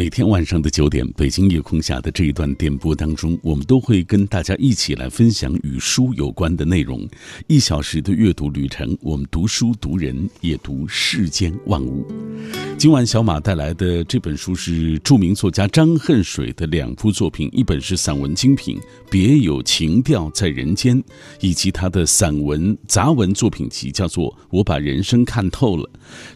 每天晚上的九点，北京夜空下的这一段电波当中，我们都会跟大家一起来分享与书有关的内容。一小时的阅读旅程，我们读书读人，也读世间万物。今晚小马带来的这本书是著名作家张恨水的两部作品，一本是散文精品《别有情调在人间》，以及他的散文杂文作品集，叫做《我把人生看透了》。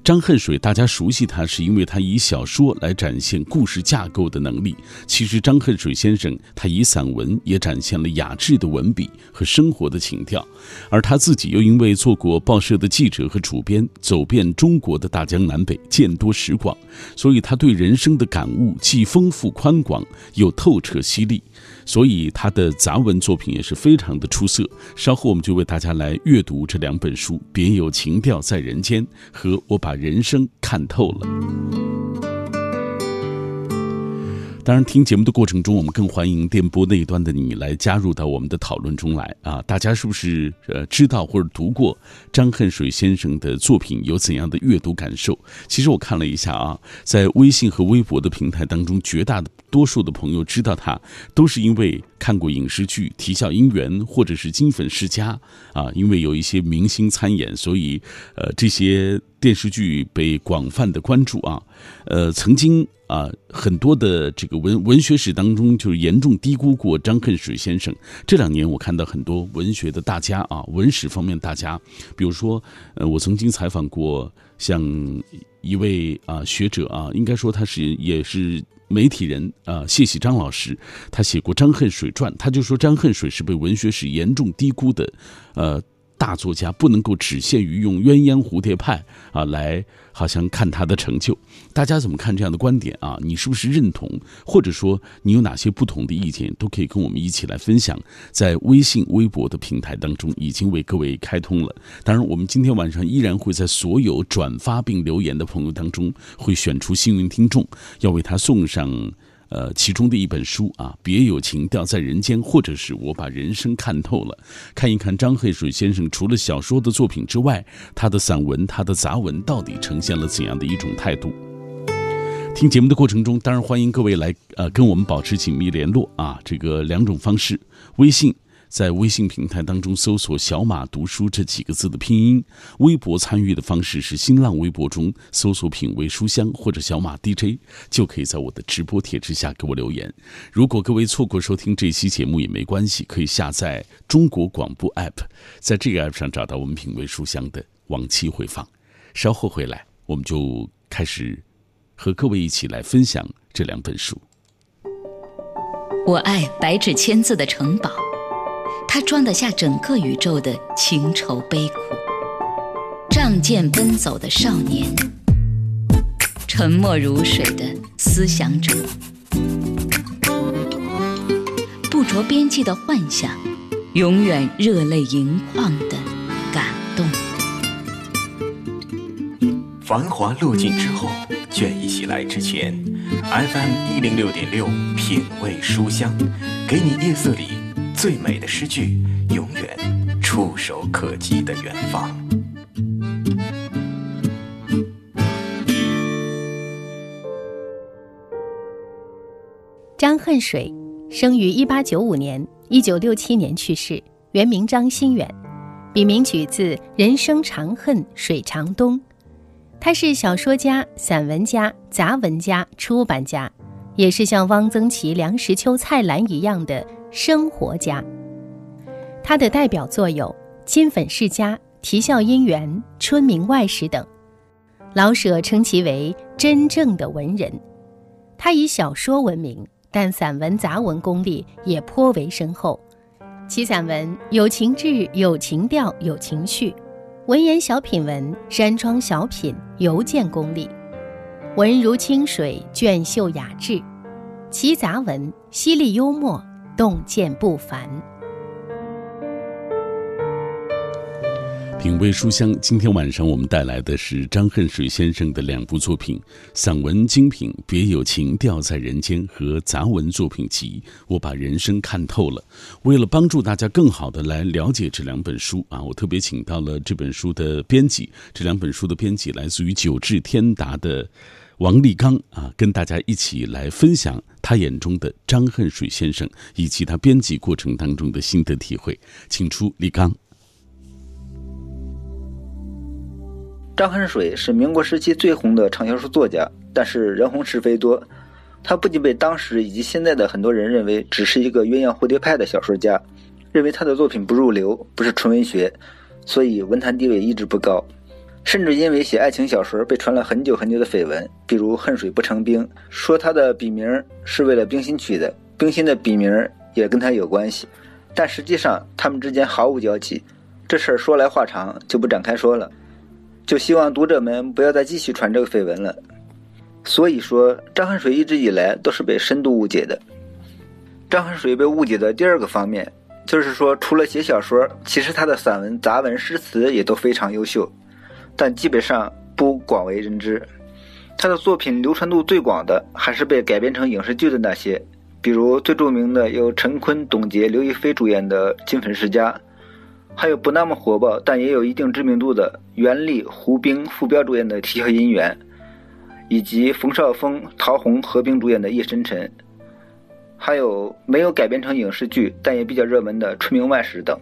张恨水，大家熟悉他，是因为他以小说来展现。故事架构的能力，其实张恨水先生他以散文也展现了雅致的文笔和生活的情调，而他自己又因为做过报社的记者和主编，走遍中国的大江南北，见多识广，所以他对人生的感悟既丰富宽广，又透彻犀利，所以他的杂文作品也是非常的出色。稍后我们就为大家来阅读这两本书：《别有情调在人间》和《我把人生看透了》。当然，听节目的过程中，我们更欢迎电波那一端的你来加入到我们的讨论中来啊！大家是不是呃知道或者读过张恨水先生的作品，有怎样的阅读感受？其实我看了一下啊，在微信和微博的平台当中，绝大多数的朋友知道他，都是因为看过影视剧《啼笑姻缘》或者是《金粉世家》啊，因为有一些明星参演，所以呃这些电视剧被广泛的关注啊。呃，曾经。啊，很多的这个文文学史当中，就是严重低估过张恨水先生。这两年，我看到很多文学的大家啊，文史方面大家，比如说，呃，我曾经采访过像一位啊学者啊，应该说他是也是媒体人啊，谢喜章老师，他写过张恨水传，他就说张恨水是被文学史严重低估的，呃。大作家不能够只限于用鸳鸯蝴蝶派啊来，好像看他的成就。大家怎么看这样的观点啊？你是不是认同？或者说你有哪些不同的意见，都可以跟我们一起来分享。在微信、微博的平台当中，已经为各位开通了。当然，我们今天晚上依然会在所有转发并留言的朋友当中，会选出幸运听众，要为他送上。呃，其中的一本书啊，别有情调在人间，或者是我把人生看透了，看一看张恨水先生除了小说的作品之外，他的散文、他的杂文到底呈现了怎样的一种态度？听节目的过程中，当然欢迎各位来呃跟我们保持紧密联络啊，这个两种方式，微信。在微信平台当中搜索“小马读书”这几个字的拼音，微博参与的方式是新浪微博中搜索“品味书香”或者“小马 DJ”，就可以在我的直播帖之下给我留言。如果各位错过收听这期节目也没关系，可以下载中国广播 app，在这个 app 上找到我们“品味书香”的往期回放。稍后回来，我们就开始和各位一起来分享这两本书。我爱白纸千字的城堡。它装得下整个宇宙的情愁悲苦，仗剑奔走的少年，沉默如水的思想者，不着边际的幻想，永远热泪盈眶的感动。繁华落尽之后，倦意袭来之前，FM 一零六点六，品味书香，给你夜色里。最美的诗句，永远触手可及的远方。张恨水生于一八九五年，一九六七年去世，原名张心远，笔名取自“人生长恨水长东”。他是小说家、散文家、杂文家、出版家，也是像汪曾祺、梁实秋、蔡澜一样的。生活家，他的代表作有《金粉世家》《啼笑姻缘》《春明外史》等，老舍称其为真正的文人。他以小说闻名，但散文杂文功力也颇为深厚。其散文有情致、有情调、有情绪，文言小品文、山庄小品尤见功力，文如清水，隽秀雅致；其杂文犀利幽默。洞见不凡。品味书香，今天晚上我们带来的是张恨水先生的两部作品：散文精品《别有情调在人间》和杂文作品集《我把人生看透了》。为了帮助大家更好的来了解这两本书啊，我特别请到了这本书的编辑。这两本书的编辑来自于九智天达的。王立刚啊，跟大家一起来分享他眼中的张恨水先生以及他编辑过程当中的心得体会。请出立刚。张恨水是民国时期最红的畅销书作家，但是人红是非多。他不仅被当时以及现在的很多人认为只是一个鸳鸯蝴蝶派的小说家，认为他的作品不入流，不是纯文学，所以文坛地位一直不高。甚至因为写爱情小说被传了很久很久的绯闻，比如“恨水不成冰”，说他的笔名是为了冰心取的，冰心的笔名也跟他有关系。但实际上他们之间毫无交集。这事儿说来话长，就不展开说了。就希望读者们不要再继续传这个绯闻了。所以说，张恨水一直以来都是被深度误解的。张恨水被误解的第二个方面，就是说，除了写小说，其实他的散文、杂文、诗词也都非常优秀。但基本上不广为人知。他的作品流传度最广的还是被改编成影视剧的那些，比如最著名的由陈坤、董洁、刘亦菲主演的《金粉世家》，还有不那么火爆但也有一定知名度的袁立、胡兵、傅彪主演的《啼笑姻缘》，以及冯绍峰、陶虹何冰主演的《夜深沉》，还有没有改编成影视剧但也比较热门的《春明万史》等。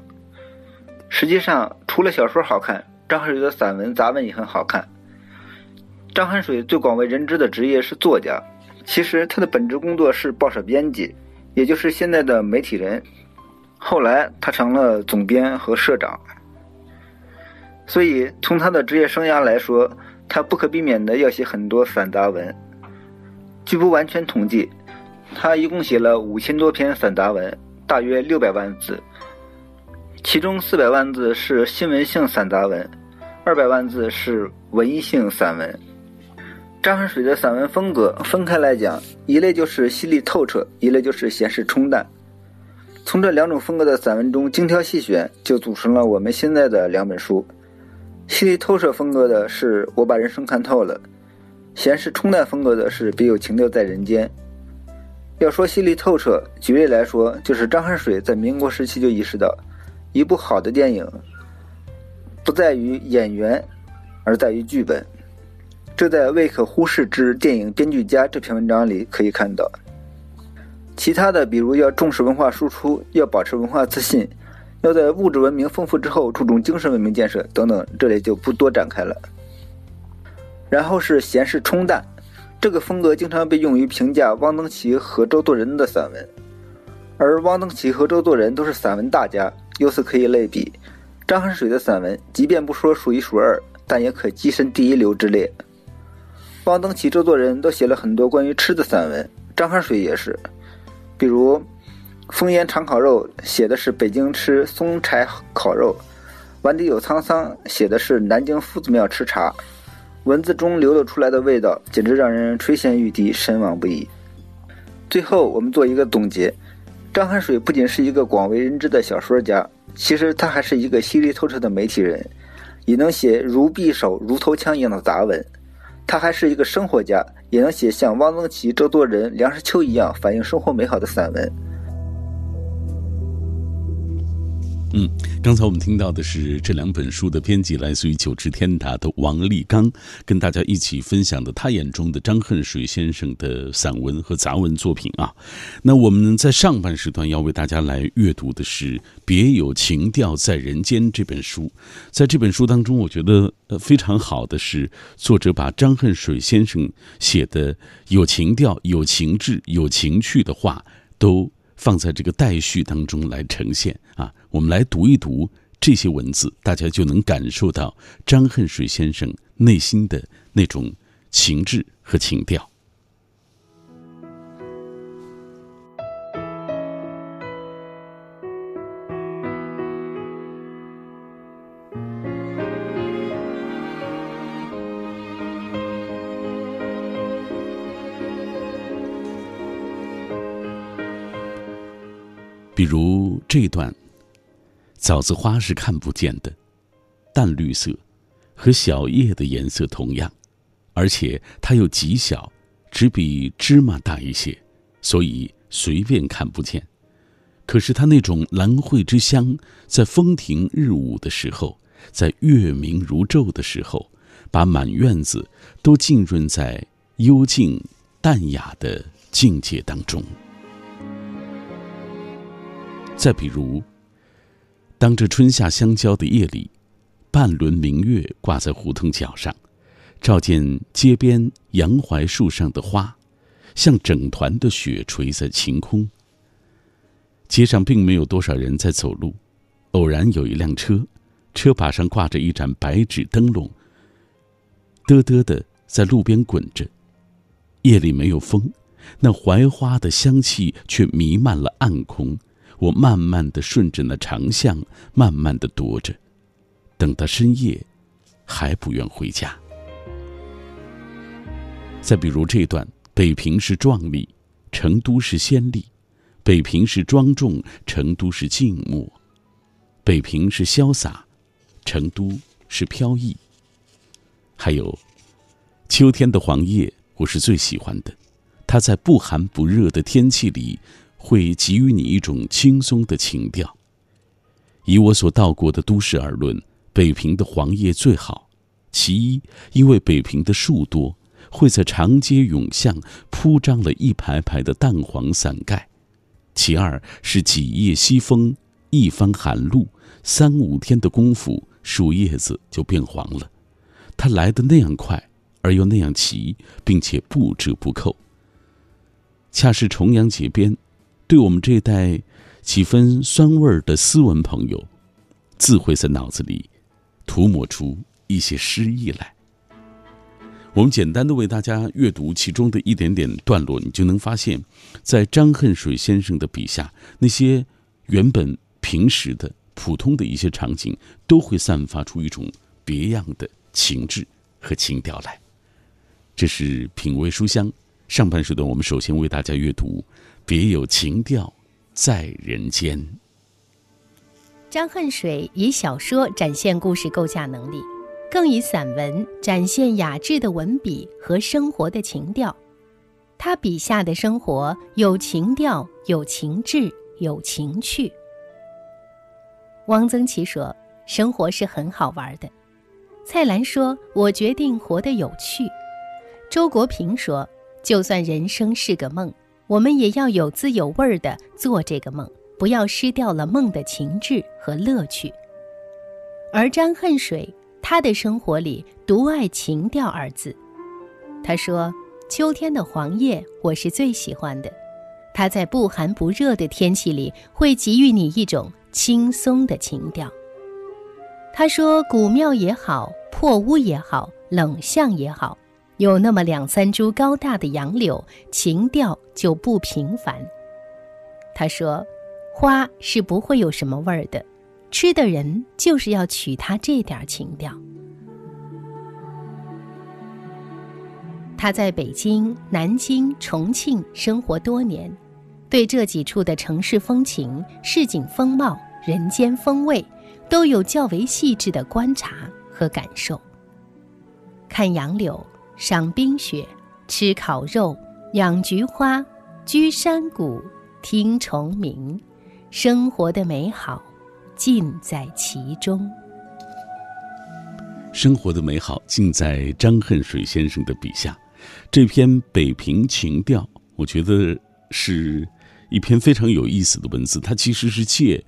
实际上，除了小说好看。张恨水的散文、杂文也很好看。张恨水最广为人知的职业是作家，其实他的本职工作是报社编辑，也就是现在的媒体人。后来他成了总编和社长。所以从他的职业生涯来说，他不可避免的要写很多散杂文。据不完全统计，他一共写了五千多篇散杂文，大约六百万字，其中四百万字是新闻性散杂文。二百万字是文艺性散文。张恨水的散文风格分开来讲，一类就是犀利透彻，一类就是闲适冲淡。从这两种风格的散文中精挑细选，就组成了我们现在的两本书。犀利透彻风格的是《我把人生看透了》，闲适冲淡风格的是《别有情调在人间》。要说犀利透彻，举例来说，就是张恨水在民国时期就意识到，一部好的电影。不在于演员，而在于剧本。这在《未可忽视之电影编剧家》这篇文章里可以看到。其他的，比如要重视文化输出，要保持文化自信，要在物质文明丰富之后注重精神文明建设等等，这里就不多展开了。然后是闲适冲淡，这个风格经常被用于评价汪曾祺和周作人的散文，而汪曾祺和周作人都是散文大家，由此可以类比。张恨水的散文，即便不说数一数二，但也可跻身第一流之列。汪曾祺、周作人都写了很多关于吃的散文，张恨水也是。比如《烽烟长烤肉》写的是北京吃松柴烤肉，《碗底有沧桑》写的是南京夫子庙吃茶，文字中流露出来的味道，简直让人垂涎欲滴，神往不已。最后，我们做一个总结：张恨水不仅是一个广为人知的小说家。其实他还是一个犀利透彻的媒体人，也能写如匕首、如头枪一样的杂文。他还是一个生活家，也能写像汪曾祺、周作人、梁实秋一样反映生活美好的散文。嗯，刚才我们听到的是这两本书的编辑来自于九池天达的王立刚，跟大家一起分享的他眼中的张恨水先生的散文和杂文作品啊。那我们在上半时段要为大家来阅读的是《别有情调在人间》这本书。在这本书当中，我觉得呃非常好的是，作者把张恨水先生写的有情调、有情致、有情趣的话都。放在这个待续当中来呈现啊，我们来读一读这些文字，大家就能感受到张恨水先生内心的那种情致和情调。比如这段，枣子花是看不见的，淡绿色，和小叶的颜色同样，而且它又极小，只比芝麻大一些，所以随便看不见。可是它那种兰蕙之香，在风停日舞的时候，在月明如昼的时候，把满院子都浸润在幽静淡雅的境界当中。再比如，当这春夏相交的夜里，半轮明月挂在胡同角上，照见街边杨槐树上的花，像整团的雪垂在晴空。街上并没有多少人在走路，偶然有一辆车，车把上挂着一盏白纸灯笼，嘚嘚的在路边滚着。夜里没有风，那槐花的香气却弥漫了暗空。我慢慢的顺着那长巷，慢慢的踱着，等到深夜，还不愿回家。再比如这段：北平是壮丽，成都是仙丽；北平是庄重，成都是静默；北平是潇洒，成都是飘逸。还有，秋天的黄叶，我是最喜欢的，它在不寒不热的天气里。会给予你一种轻松的情调。以我所到过的都市而论，北平的黄叶最好。其一，因为北平的树多，会在长街涌巷铺张了一排排的淡黄伞盖；其二是几夜西风，一番寒露，三五天的功夫，树叶子就变黄了。它来的那样快，而又那样齐，并且不折不扣。恰是重阳节边。对我们这一代几分酸味儿的斯文朋友，自会在脑子里涂抹出一些诗意来。我们简单的为大家阅读其中的一点点段落，你就能发现，在张恨水先生的笔下，那些原本平时的普通的一些场景，都会散发出一种别样的情致和情调来。这是品味书香上半时段，我们首先为大家阅读。别有情调，在人间。张恨水以小说展现故事构架能力，更以散文展现雅致的文笔和生活的情调。他笔下的生活有情调，有情致，有情趣。汪曾祺说：“生活是很好玩的。”蔡澜说：“我决定活得有趣。”周国平说：“就算人生是个梦。”我们也要有滋有味儿的做这个梦，不要失掉了梦的情致和乐趣。而张恨水，他的生活里独爱情调二字。他说：“秋天的黄叶，我是最喜欢的。它在不寒不热的天气里，会给予你一种轻松的情调。”他说：“古庙也好，破屋也好，冷巷也好。”有那么两三株高大的杨柳，情调就不平凡。他说：“花是不会有什么味儿的，吃的人就是要取它这点情调。”他在北京、南京、重庆生活多年，对这几处的城市风情、市井风貌、人间风味，都有较为细致的观察和感受。看杨柳。赏冰雪，吃烤肉，养菊花，居山谷，听虫鸣，生活的美好尽在其中。生活的美好尽在张恨水先生的笔下。这篇《北平情调》，我觉得是一篇非常有意思的文字。它其实是借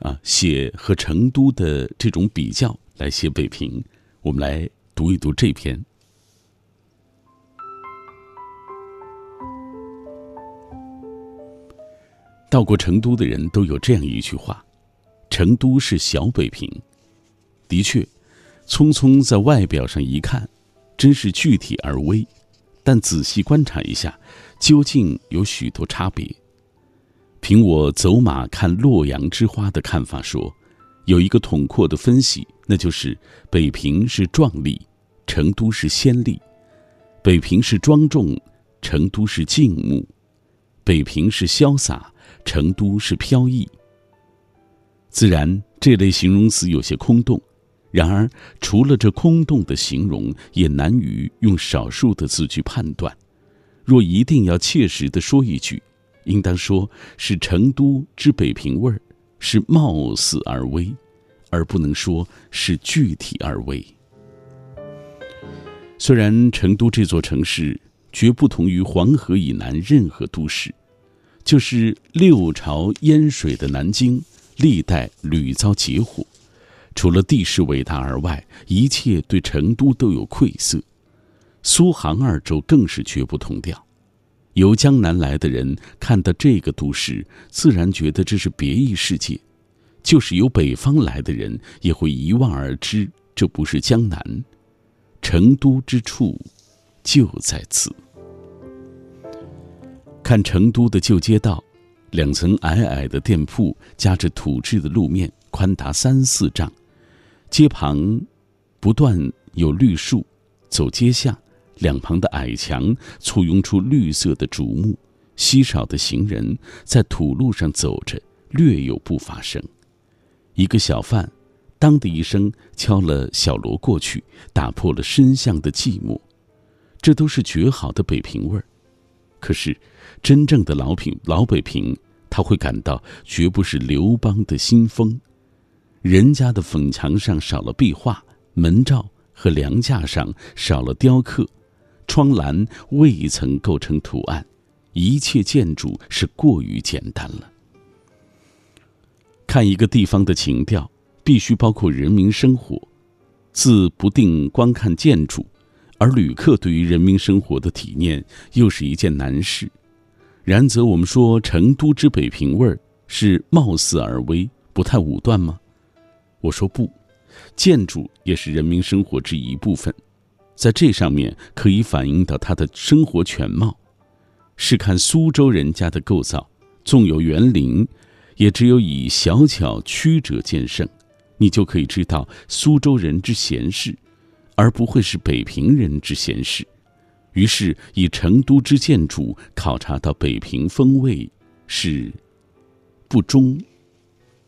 啊写和成都的这种比较来写北平。我们来读一读这篇。到过成都的人都有这样一句话：“成都是小北平。”的确，匆匆在外表上一看，真是具体而微；但仔细观察一下，究竟有许多差别。凭我走马看洛阳之花的看法说，有一个统括的分析，那就是北平是壮丽，成都是仙丽；北平是庄重，成都是静穆；北平是潇洒。成都是飘逸，自然这类形容词有些空洞。然而，除了这空洞的形容，也难于用少数的字去判断。若一定要切实的说一句，应当说是成都之北平味儿，是貌似而微，而不能说是具体而微。虽然成都这座城市绝不同于黄河以南任何都市，就是六朝淹水的南京，历代屡遭劫火。除了地势伟大而外，一切对成都都有愧色。苏杭二州更是绝不同调。由江南来的人看到这个都市，自然觉得这是别异世界；就是由北方来的人，也会一望而知这不是江南。成都之处，就在此。看成都的旧街道，两层矮矮的店铺，夹着土质的路面，宽达三四丈。街旁不断有绿树，走街巷，两旁的矮墙簇拥出绿色的竹木，稀少的行人在土路上走着，略有不发声。一个小贩，当的一声敲了小锣过去，打破了深巷的寂寞。这都是绝好的北平味儿。可是，真正的老平老北平，他会感到绝不是刘邦的新风。人家的粉墙上少了壁画，门罩和梁架上少了雕刻，窗栏未曾构成图案，一切建筑是过于简单了。看一个地方的情调，必须包括人民生活，自不定观看建筑，而旅客对于人民生活的体验又是一件难事。然则我们说成都之北平味儿是貌似而微，不太武断吗？我说不，建筑也是人民生活之一部分，在这上面可以反映到他的生活全貌。试看苏州人家的构造，纵有园林，也只有以小巧曲折见胜，你就可以知道苏州人之闲适，而不会是北平人之闲事。于是以成都之建筑考察到北平风味，是不忠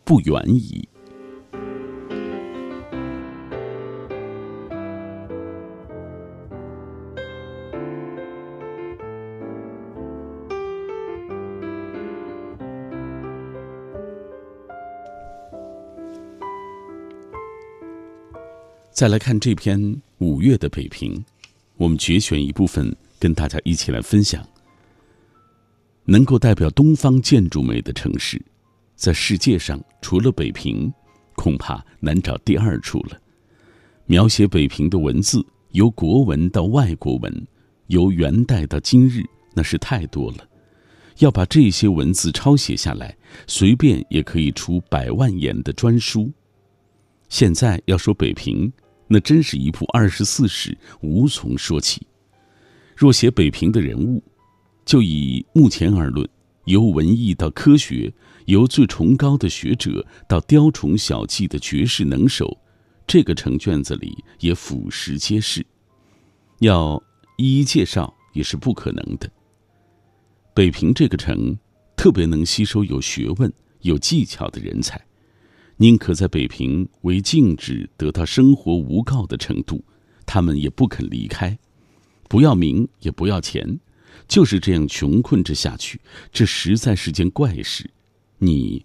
不远矣。再来看这篇五月的北平，我们节选一部分跟大家一起来分享。能够代表东方建筑美的城市，在世界上除了北平，恐怕难找第二处了。描写北平的文字，由国文到外国文，由元代到今日，那是太多了。要把这些文字抄写下来，随便也可以出百万言的专书。现在要说北平。那真是一部二十四史，无从说起。若写北平的人物，就以目前而论，由文艺到科学，由最崇高的学者到雕虫小技的绝世能手，这个成卷子里也俯拾皆是。要一一介绍也是不可能的。北平这个城，特别能吸收有学问、有技巧的人才。宁可在北平为静止得到生活无告的程度，他们也不肯离开。不要名也不要钱，就是这样穷困着下去，这实在是件怪事。你，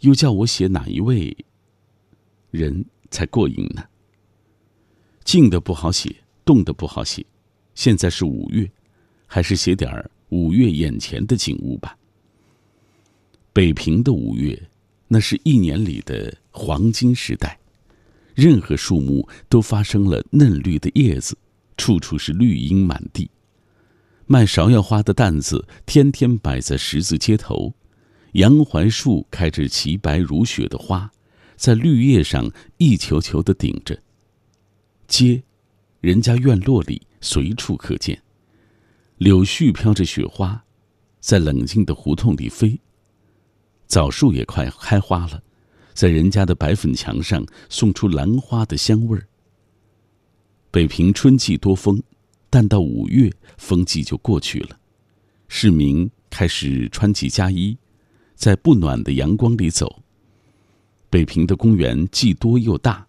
又叫我写哪一位人才过瘾呢？静的不好写，动的不好写。现在是五月，还是写点儿五月眼前的景物吧。北平的五月。那是一年里的黄金时代，任何树木都发生了嫩绿的叶子，处处是绿荫满地。卖芍药花的担子天天摆在十字街头，杨槐树开着齐白如雪的花，在绿叶上一球球的顶着。街，人家院落里随处可见。柳絮飘着雪花，在冷静的胡同里飞。枣树也快开花了，在人家的白粉墙上送出兰花的香味儿。北平春季多风，但到五月风季就过去了，市民开始穿起家衣，在不暖的阳光里走。北平的公园既多又大，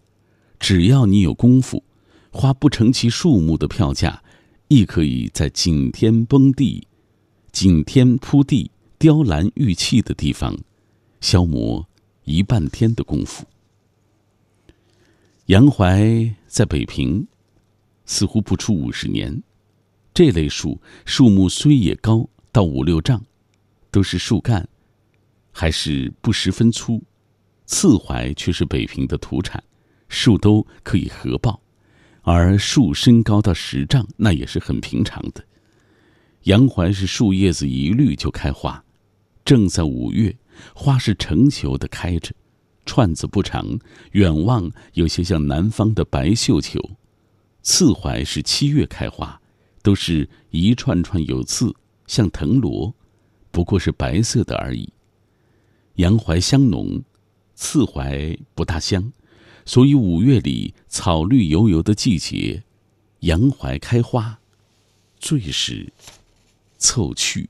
只要你有功夫，花不成其数目的票价，亦可以在景天崩地、景天铺地。雕栏玉砌的地方，消磨一半天的功夫。杨槐在北平，似乎不出五十年，这类树树木虽也高到五六丈，都是树干，还是不十分粗。刺槐却是北平的土产，树都可以合抱，而树身高到十丈，那也是很平常的。杨槐是树叶子一绿就开花，正在五月，花是成球的开着，串子不长，远望有些像南方的白绣球。刺槐是七月开花，都是一串串有刺，像藤萝，不过是白色的而已。洋槐香浓。刺槐不大香，所以五月里草绿油油的季节，洋槐开花，最是凑趣。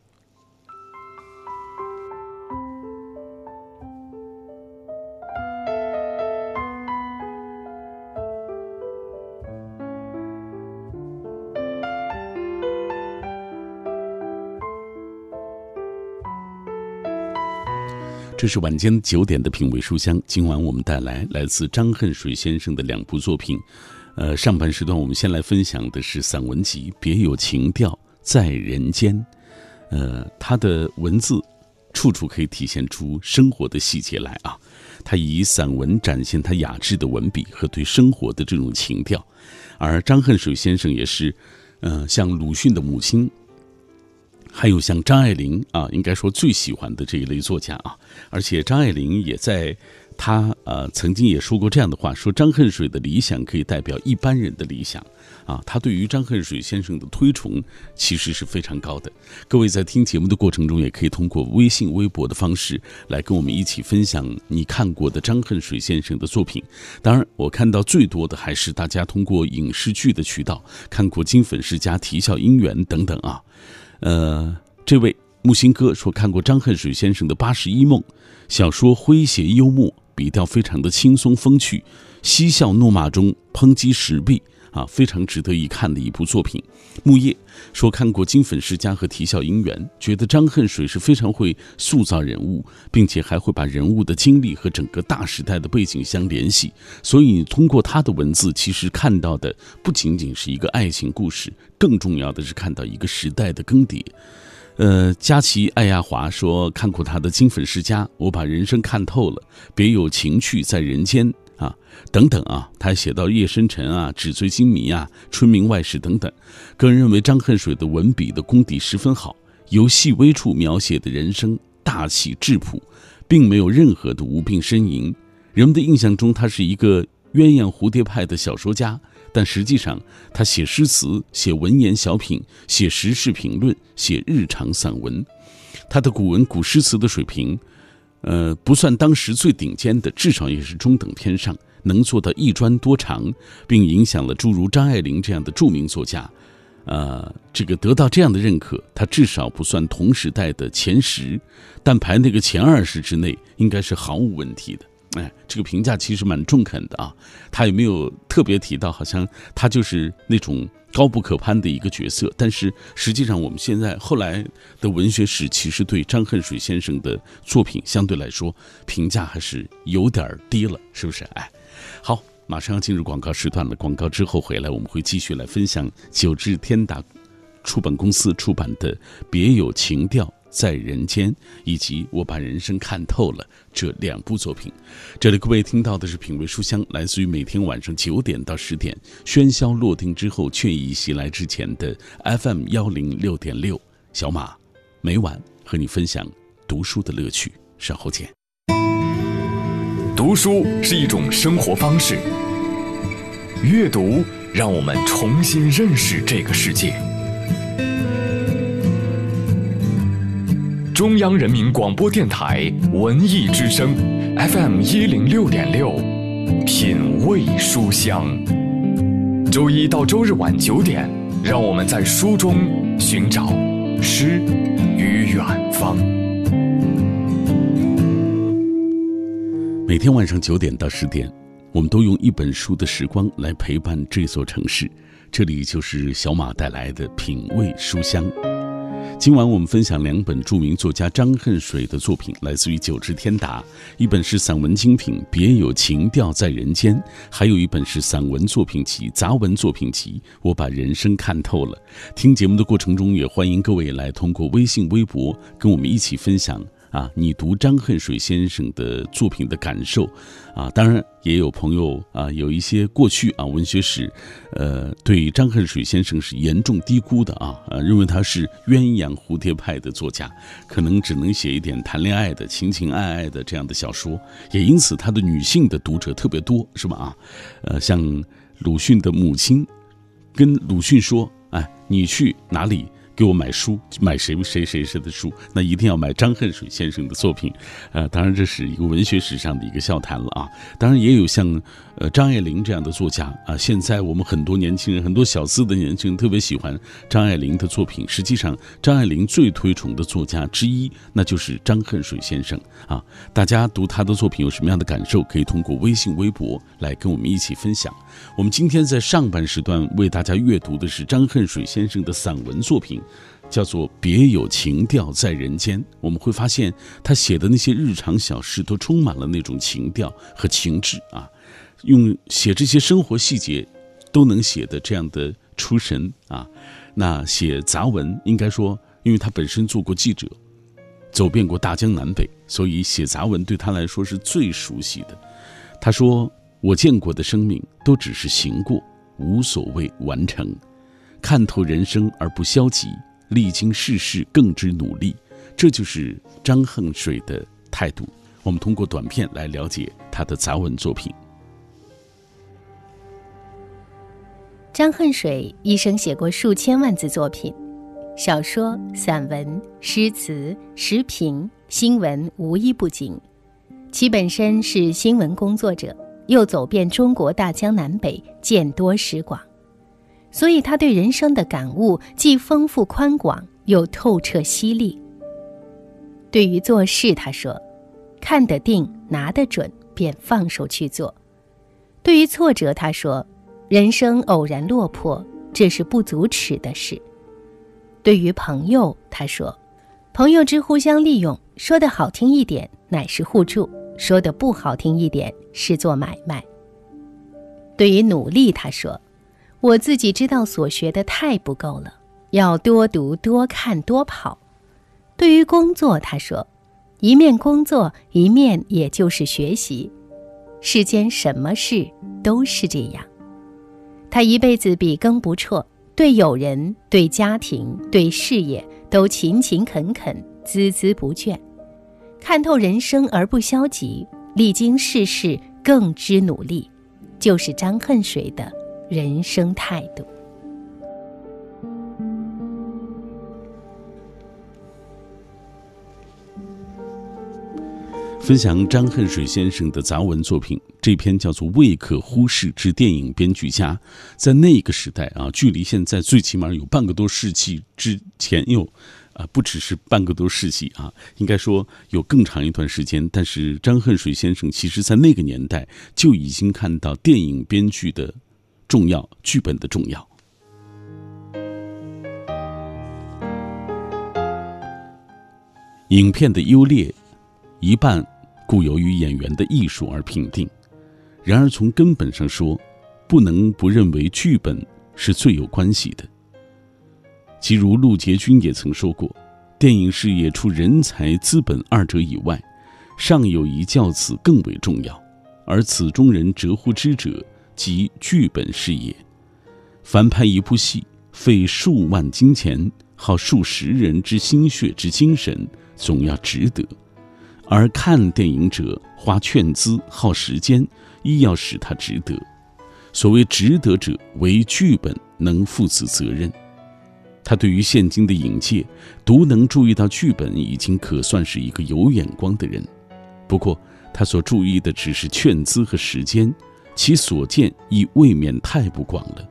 这是晚间九点的品味书香。今晚我们带来来自张恨水先生的两部作品。呃，上半时段我们先来分享的是散文集《别有情调在人间》。呃，他的文字处处可以体现出生活的细节来啊。他以散文展现他雅致的文笔和对生活的这种情调。而张恨水先生也是，呃，像鲁迅的母亲。还有像张爱玲啊，应该说最喜欢的这一类作家啊，而且张爱玲也在她呃曾经也说过这样的话，说张恨水的理想可以代表一般人的理想啊，他对于张恨水先生的推崇其实是非常高的。各位在听节目的过程中，也可以通过微信、微博的方式来跟我们一起分享你看过的张恨水先生的作品。当然，我看到最多的还是大家通过影视剧的渠道看过《金粉世家》《啼笑姻缘》等等啊。呃，这位木心哥说看过张恨水先生的《八十一梦》小说，诙谐幽默，笔调非常的轻松风趣，嬉笑怒骂中抨击时弊啊，非常值得一看的一部作品。木叶说看过《金粉世家》和《啼笑姻缘》，觉得张恨水是非常会塑造人物，并且还会把人物的经历和整个大时代的背景相联系，所以你通过他的文字，其实看到的不仅仅是一个爱情故事，更重要的是看到一个时代的更迭。呃，佳琪艾亚华说看过他的《金粉世家》，我把人生看透了，别有情趣在人间。啊，等等啊，他写到夜深沉啊，纸醉金迷啊，春明外事等等。个人认为张恨水的文笔的功底十分好，由细微处描写的人生大气质朴，并没有任何的无病呻吟。人们的印象中他是一个鸳鸯蝴蝶派的小说家，但实际上他写诗词、写文言小品、写时事评论、写日常散文，他的古文古诗词的水平。呃，不算当时最顶尖的，至少也是中等偏上，能做到一专多长，并影响了诸如张爱玲这样的著名作家。呃，这个得到这样的认可，他至少不算同时代的前十，但排那个前二十之内，应该是毫无问题的。哎，这个评价其实蛮中肯的啊。他也没有特别提到，好像他就是那种高不可攀的一个角色。但是实际上，我们现在后来的文学史其实对张恨水先生的作品相对来说评价还是有点低了，是不是？哎，好，马上要进入广告时段了。广告之后回来，我们会继续来分享九智天达出版公司出版的《别有情调》。在人间，以及我把人生看透了这两部作品。这里各位听到的是品味书香，来自于每天晚上九点到十点，喧嚣落定之后，却意袭来之前的 FM 幺零六点六。小马每晚和你分享读书的乐趣，稍后见。读书是一种生活方式，阅读让我们重新认识这个世界。中央人民广播电台文艺之声，FM 一零六点六，品味书香。周一到周日晚九点，让我们在书中寻找诗与远方。每天晚上九点到十点，我们都用一本书的时光来陪伴这座城市。这里就是小马带来的品味书香。今晚我们分享两本著名作家张恨水的作品，来自于九芝天达。一本是散文精品《别有情调在人间》，还有一本是散文作品集、杂文作品集。我把人生看透了。听节目的过程中，也欢迎各位来通过微信、微博跟我们一起分享。啊，你读张恨水先生的作品的感受，啊，当然也有朋友啊，有一些过去啊文学史，呃，对张恨水先生是严重低估的啊，呃，认为他是鸳鸯蝴蝶派的作家，可能只能写一点谈恋爱的、情情爱爱的这样的小说，也因此他的女性的读者特别多，是吧？啊，呃，像鲁迅的母亲跟鲁迅说：“哎，你去哪里？”给我买书，买谁谁谁谁的书，那一定要买张恨水先生的作品，呃，当然这是一个文学史上的一个笑谈了啊。当然也有像呃张爱玲这样的作家啊。现在我们很多年轻人，很多小资的年轻人特别喜欢张爱玲的作品。实际上，张爱玲最推崇的作家之一，那就是张恨水先生啊。大家读他的作品有什么样的感受？可以通过微信、微博来跟我们一起分享。我们今天在上半时段为大家阅读的是张恨水先生的散文作品。叫做别有情调在人间。我们会发现，他写的那些日常小事都充满了那种情调和情致啊，用写这些生活细节，都能写的这样的出神啊。那写杂文，应该说，因为他本身做过记者，走遍过大江南北，所以写杂文对他来说是最熟悉的。他说：“我见过的生命都只是行过，无所谓完成，看透人生而不消极。”历经世事，更知努力，这就是张恨水的态度。我们通过短片来了解他的杂文作品。张恨水一生写过数千万字作品，小说、散文、诗词、时评、新闻无一不精。其本身是新闻工作者，又走遍中国大江南北，见多识广。所以，他对人生的感悟既丰富宽广，又透彻犀利。对于做事，他说：“看得定，拿得准，便放手去做。”对于挫折，他说：“人生偶然落魄，这是不足耻的事。”对于朋友，他说：“朋友之互相利用，说的好听一点，乃是互助；说的不好听一点，是做买卖。”对于努力，他说。我自己知道所学的太不够了，要多读多看多跑。对于工作，他说：“一面工作，一面也就是学习。世间什么事都是这样。”他一辈子笔耕不辍，对友人、对家庭、对事业都勤勤恳恳、孜孜不倦，看透人生而不消极，历经世事更知努力，就是张恨水的。人生态度。分享张恨水先生的杂文作品，这篇叫做《未可忽视之电影编剧家》。在那个时代啊，距离现在最起码有半个多世纪之前，有啊，不只是半个多世纪啊，应该说有更长一段时间。但是张恨水先生其实在那个年代就已经看到电影编剧的。重要剧本的重要。影片的优劣，一半故由于演员的艺术而评定；然而从根本上说，不能不认为剧本是最有关系的。即如陆杰君也曾说过：“电影事业除人才、资本二者以外，尚有一教子更为重要，而此中人折乎之者。”即剧本事业，凡拍一部戏，费数万金钱，耗数十人之心血之精神，总要值得；而看电影者花券资耗时间，亦要使他值得。所谓值得者，为剧本能负此责任。他对于现今的影界，独能注意到剧本，已经可算是一个有眼光的人。不过，他所注意的只是券资和时间。其所见亦未免太不广了。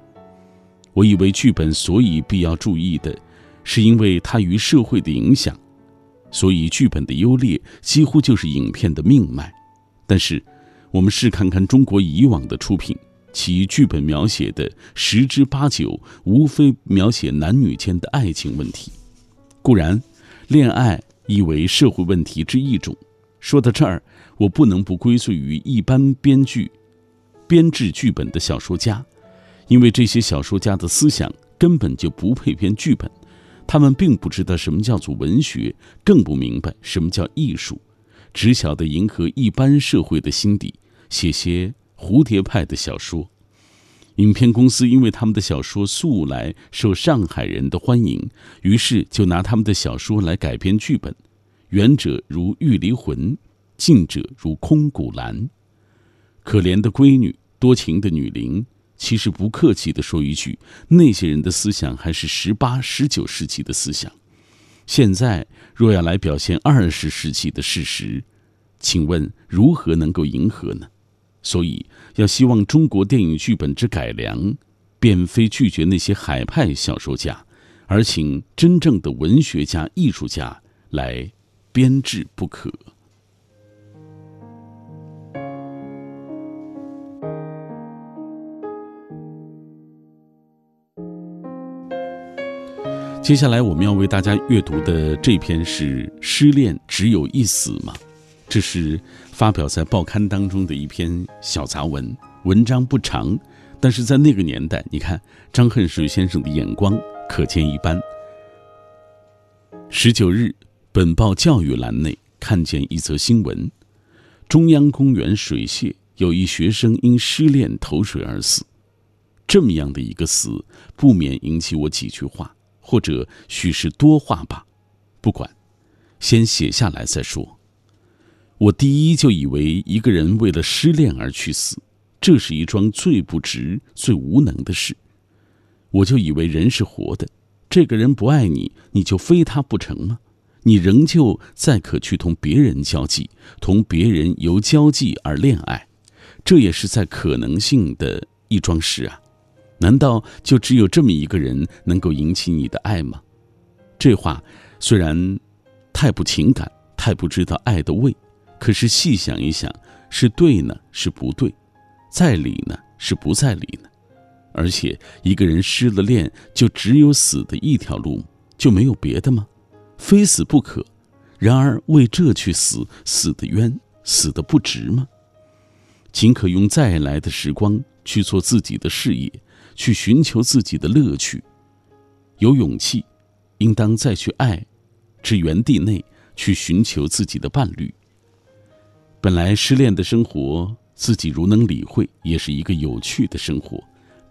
我以为剧本所以必要注意的，是因为它与社会的影响，所以剧本的优劣几乎就是影片的命脉。但是，我们试看看中国以往的出品，其剧本描写的十之八九，无非描写男女间的爱情问题。固然，恋爱亦为社会问题之一种。说到这儿，我不能不归罪于一般编剧、编制剧本的小说家，因为这些小说家的思想根本就不配编剧本，他们并不知道什么叫做文学，更不明白什么叫艺术，只晓得迎合一般社会的心底，写些蝴蝶派的小说。影片公司因为他们的小说素来受上海人的欢迎，于是就拿他们的小说来改编剧本。远者如《玉离魂》，近者如《空谷兰》。可怜的闺女，多情的女伶。其实不客气地说一句，那些人的思想还是十八、十九世纪的思想。现在若要来表现二十世纪的事实，请问如何能够迎合呢？所以，要希望中国电影剧本之改良，便非拒绝那些海派小说家，而请真正的文学家、艺术家来。编制不可。接下来我们要为大家阅读的这篇是《失恋只有一死》吗？这是发表在报刊当中的一篇小杂文，文章不长，但是在那个年代，你看张恨水先生的眼光可见一斑。十九日。本报教育栏内看见一则新闻：中央公园水榭有一学生因失恋投水而死。这么样的一个死，不免引起我几句话，或者许是多话吧。不管，先写下来再说。我第一就以为一个人为了失恋而去死，这是一桩最不值、最无能的事。我就以为人是活的，这个人不爱你，你就非他不成吗？你仍旧再可去同别人交际，同别人由交际而恋爱，这也是在可能性的一桩事啊！难道就只有这么一个人能够引起你的爱吗？这话虽然太不情感，太不知道爱的味，可是细想一想，是对呢，是不对？在理呢，是不在理呢？而且一个人失了恋，就只有死的一条路，就没有别的吗？非死不可，然而为这去死，死的冤，死的不值吗？尽可用再来的时光去做自己的事业，去寻求自己的乐趣。有勇气，应当再去爱，至原地内去寻求自己的伴侣。本来失恋的生活，自己如能理会，也是一个有趣的生活。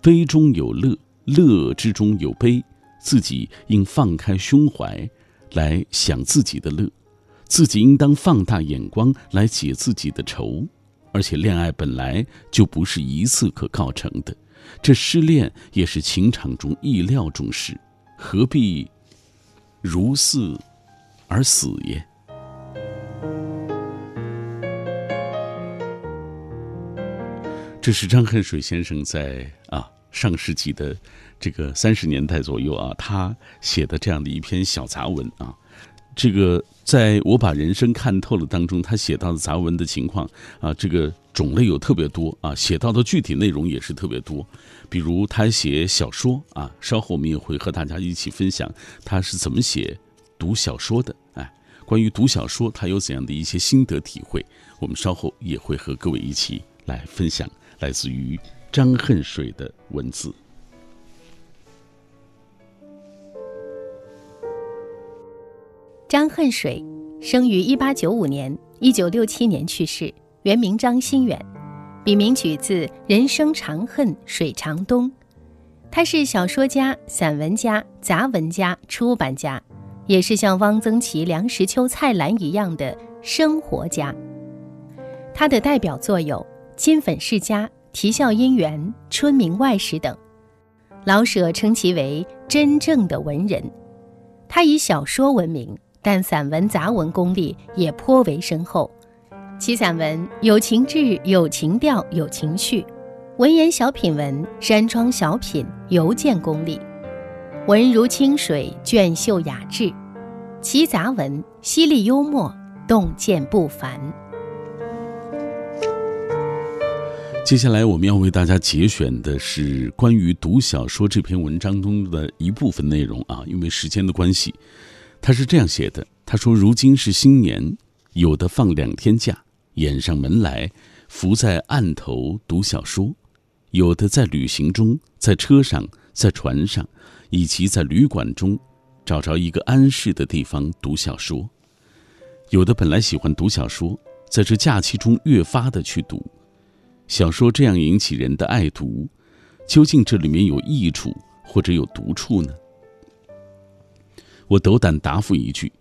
悲中有乐，乐之中有悲，自己应放开胸怀。来想自己的乐，自己应当放大眼光来解自己的愁，而且恋爱本来就不是一次可告成的，这失恋也是情场中意料中事，何必如死而死耶？这是张恨水先生在啊上世纪的。这个三十年代左右啊，他写的这样的一篇小杂文啊，这个在我把人生看透了当中，他写到的杂文的情况啊，这个种类有特别多啊，写到的具体内容也是特别多。比如他写小说啊，稍后我们也会和大家一起分享他是怎么写读小说的。哎，关于读小说，他有怎样的一些心得体会，我们稍后也会和各位一起来分享，来自于张恨水的文字。张恨水生于一八九五年，一九六七年去世，原名张心远，笔名取自“人生长恨水长东”。他是小说家、散文家、杂文家、出版家，也是像汪曾祺、梁实秋、蔡澜一样的生活家。他的代表作有《金粉世家》《啼笑姻缘》《春明外史》等，老舍称其为真正的文人。他以小说闻名。但散文、杂文功力也颇为深厚，其散文有情志、有情调、有情绪；文言小品文、山庄小品尤见功力，文如清水，隽秀雅致；其杂文犀利幽默，洞见不凡。接下来我们要为大家节选的是关于读小说这篇文章中的一部分内容啊，因为时间的关系。他是这样写的：“他说，如今是新年，有的放两天假，掩上门来，伏在案头读小说；有的在旅行中，在车上，在船上，以及在旅馆中，找着一个安适的地方读小说；有的本来喜欢读小说，在这假期中越发的去读小说，这样引起人的爱读，究竟这里面有益处或者有毒处呢？”我斗胆答复一句：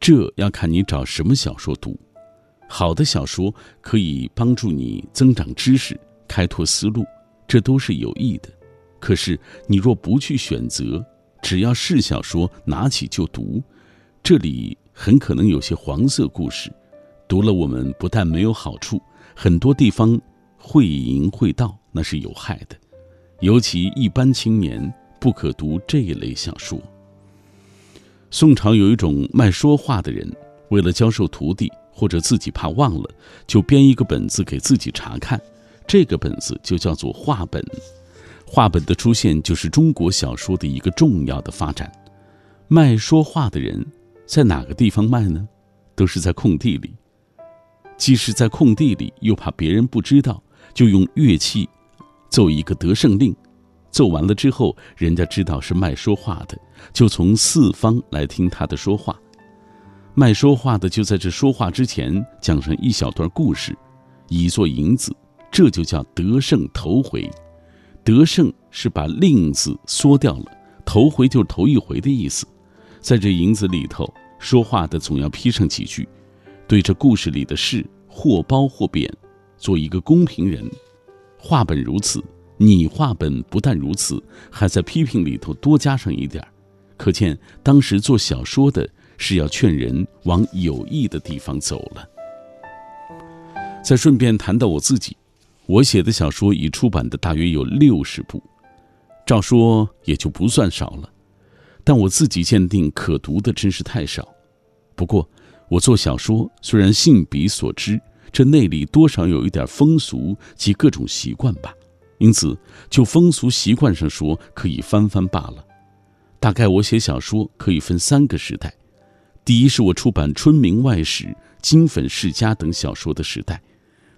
这要看你找什么小说读。好的小说可以帮助你增长知识、开拓思路，这都是有益的。可是你若不去选择，只要是小说拿起就读，这里很可能有些黄色故事，读了我们不但没有好处，很多地方会淫会道，那是有害的。尤其一般青年不可读这一类小说。宋朝有一种卖说话的人，为了教授徒弟，或者自己怕忘了，就编一个本子给自己查看。这个本子就叫做话本。话本的出现，就是中国小说的一个重要的发展。卖说话的人在哪个地方卖呢？都是在空地里。既是在空地里，又怕别人不知道，就用乐器奏一个得胜令。奏完了之后，人家知道是卖说话的，就从四方来听他的说话。卖说话的就在这说话之前讲上一小段故事，以作引子，这就叫得胜头回。得胜是把令字缩掉了，头回就是头一回的意思。在这引子里头，说话的总要批上几句，对这故事里的事或褒或贬，做一个公平人。话本如此。拟话本不但如此，还在批评里头多加上一点可见当时做小说的是要劝人往有益的地方走了。再顺便谈到我自己，我写的小说已出版的大约有六十部，照说也就不算少了，但我自己鉴定可读的真是太少。不过我做小说虽然信笔所知，这内里多少有一点风俗及各种习惯吧。因此，就风俗习惯上说，可以翻翻罢了。大概我写小说可以分三个时代：第一是我出版《春明外史》《金粉世家》等小说的时代；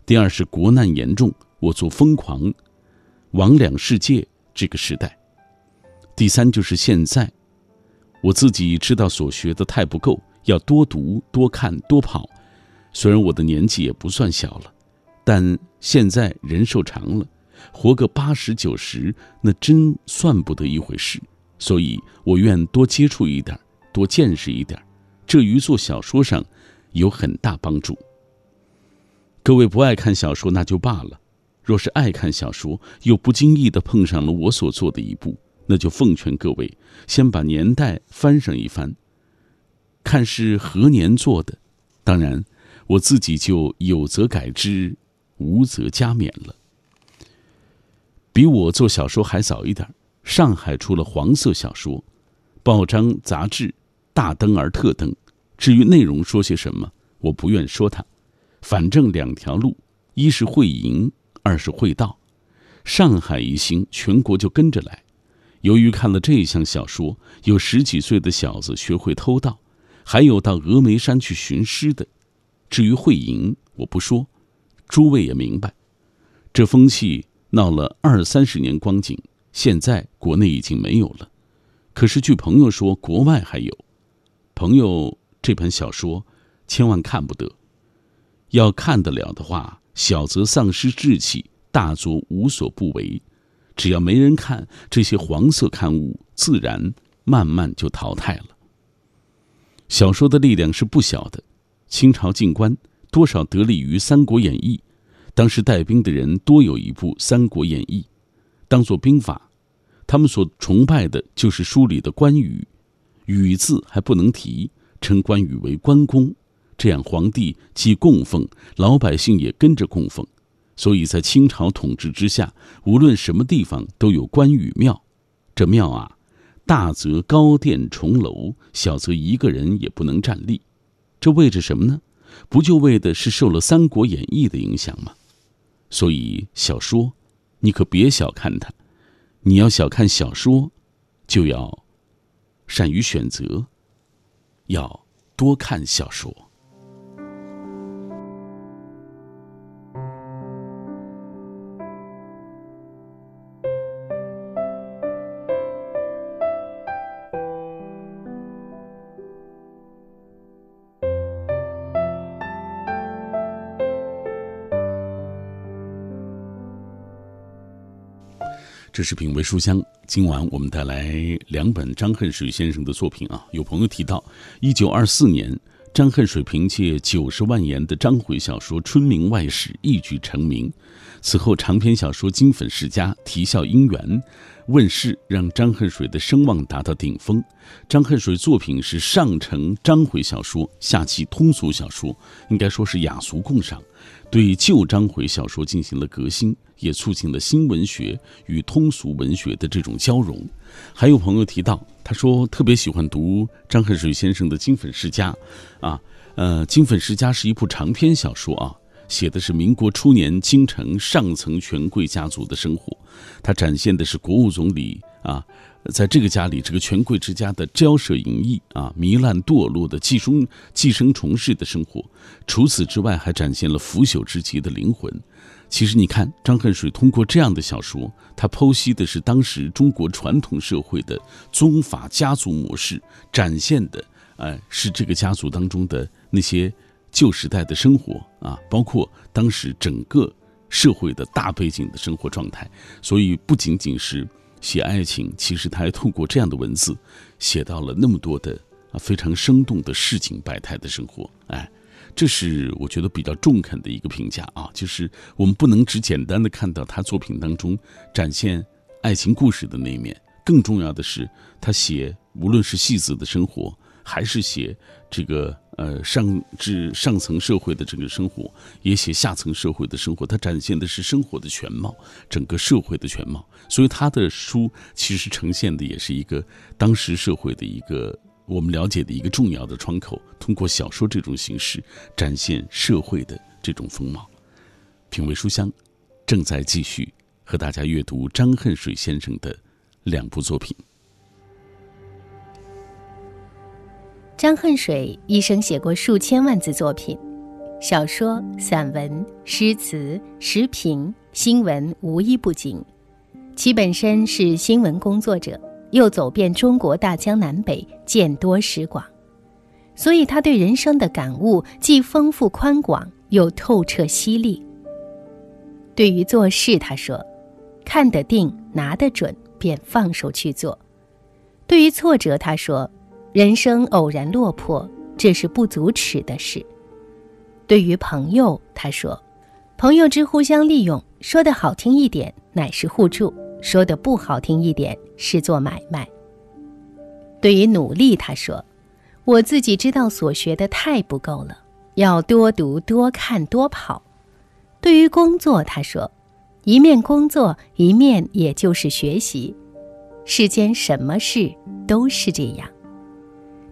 第二是国难严重，我做《疯狂》《魍魉世界》这个时代；第三就是现在，我自己知道所学的太不够，要多读、多看、多跑。虽然我的年纪也不算小了，但现在人寿长了。活个八十九十，那真算不得一回事。所以我愿多接触一点，多见识一点，这于做小说上有很大帮助。各位不爱看小说那就罢了，若是爱看小说，又不经意的碰上了我所做的一部，那就奉劝各位先把年代翻上一翻，看是何年做的。当然，我自己就有则改之，无则加勉了。比我做小说还早一点，上海出了黄色小说，报章杂志大登而特登。至于内容说些什么，我不愿说它。反正两条路，一是会淫，二是会道。上海一兴，全国就跟着来。由于看了这一项小说，有十几岁的小子学会偷盗，还有到峨眉山去寻尸的。至于会淫，我不说，诸位也明白，这风气。闹了二三十年光景，现在国内已经没有了。可是据朋友说，国外还有。朋友这本小说，千万看不得。要看得了的话，小则丧失志气，大则无所不为。只要没人看，这些黄色刊物自然慢慢就淘汰了。小说的力量是不小的。清朝进官多少得力于《三国演义》。当时带兵的人多有一部《三国演义》，当做兵法。他们所崇拜的就是书里的关羽，羽字还不能提，称关羽为关公。这样皇帝既供奉，老百姓也跟着供奉。所以在清朝统治之下，无论什么地方都有关羽庙。这庙啊，大则高殿重楼，小则一个人也不能站立。这为着什么呢？不就为的是受了《三国演义》的影响吗？所以小说，你可别小看它。你要小看小说，就要善于选择。要多看小说。这是品味书香，今晚我们带来两本张恨水先生的作品啊。有朋友提到，一九二四年，张恨水凭借九十万言的章回小说《春明外史》一举成名。此后，长篇小说《金粉世家》《啼笑姻缘》问世，让张恨水的声望达到顶峰。张恨水作品是上承章回小说，下启通俗小说，应该说是雅俗共赏。对旧章回小说进行了革新，也促进了新文学与通俗文学的这种交融。还有朋友提到，他说特别喜欢读张恨水先生的《金粉世家》，啊，呃，《金粉世家》是一部长篇小说啊，写的是民国初年京城上层权贵家族的生活，它展现的是国务总理啊。在这个家里，这个权贵之家的骄奢淫逸啊，糜烂堕落的寄生寄生虫式的生活。除此之外，还展现了腐朽之极的灵魂。其实，你看张恨水通过这样的小说，他剖析的是当时中国传统社会的宗法家族模式，展现的，呃，是这个家族当中的那些旧时代的生活啊，包括当时整个社会的大背景的生活状态。所以，不仅仅是。写爱情，其实他还透过这样的文字，写到了那么多的啊非常生动的市井百态的生活。哎，这是我觉得比较中肯的一个评价啊，就是我们不能只简单的看到他作品当中展现爱情故事的那一面，更重要的是他写无论是戏子的生活，还是写这个。呃，上至上层社会的这个生活，也写下层社会的生活，他展现的是生活的全貌，整个社会的全貌。所以他的书其实呈现的也是一个当时社会的一个我们了解的一个重要的窗口。通过小说这种形式展现社会的这种风貌。品味书香，正在继续和大家阅读张恨水先生的两部作品。张恨水一生写过数千万字作品，小说、散文、诗词、时评、新闻无一不精。其本身是新闻工作者，又走遍中国大江南北，见多识广，所以他对人生的感悟既丰富宽广，又透彻犀利。对于做事，他说：“看得定，拿得准，便放手去做。”对于挫折，他说。人生偶然落魄，这是不足耻的事。对于朋友，他说：“朋友之互相利用，说的好听一点，乃是互助；说的不好听一点，是做买卖。”对于努力，他说：“我自己知道所学的太不够了，要多读、多看、多跑。”对于工作，他说：“一面工作，一面也就是学习。世间什么事都是这样。”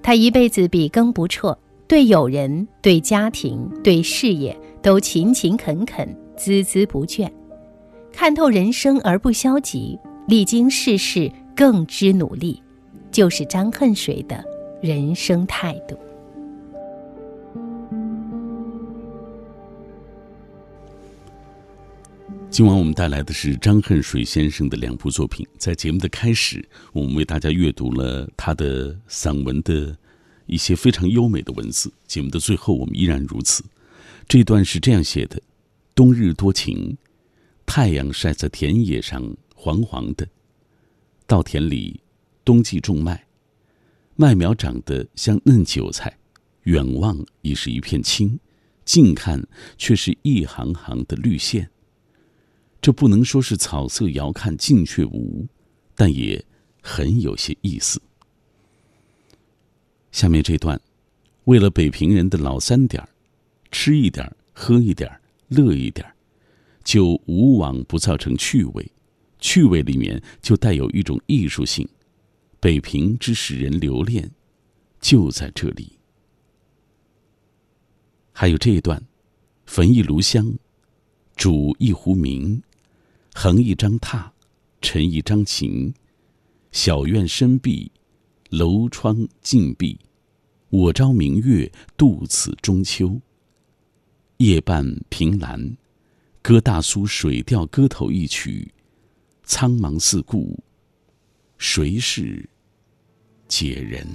他一辈子笔耕不辍，对友人、对家庭、对事业都勤勤恳恳、孜孜不倦，看透人生而不消极，历经世事更知努力，就是张恨水的人生态度。今晚我们带来的是张恨水先生的两部作品。在节目的开始，我们为大家阅读了他的散文的一些非常优美的文字。节目的最后，我们依然如此。这段是这样写的：冬日多情，太阳晒在田野上，黄黄的。稻田里，冬季种麦，麦苗长得像嫩韭菜，远望已是一片青，近看却是一行行的绿线。这不能说是草色遥看近却无，但也很有些意思。下面这段，为了北平人的老三点儿，吃一点儿，喝一点儿，乐一点儿，就无往不造成趣味，趣味里面就带有一种艺术性。北平之使人留恋，就在这里。还有这一段，焚一炉香，煮一壶茗。横一张榻，沉一张琴，小院深闭，楼窗静闭，我朝明月度此中秋。夜半凭栏，歌大苏《水调歌头》一曲。苍茫四顾，谁是解人？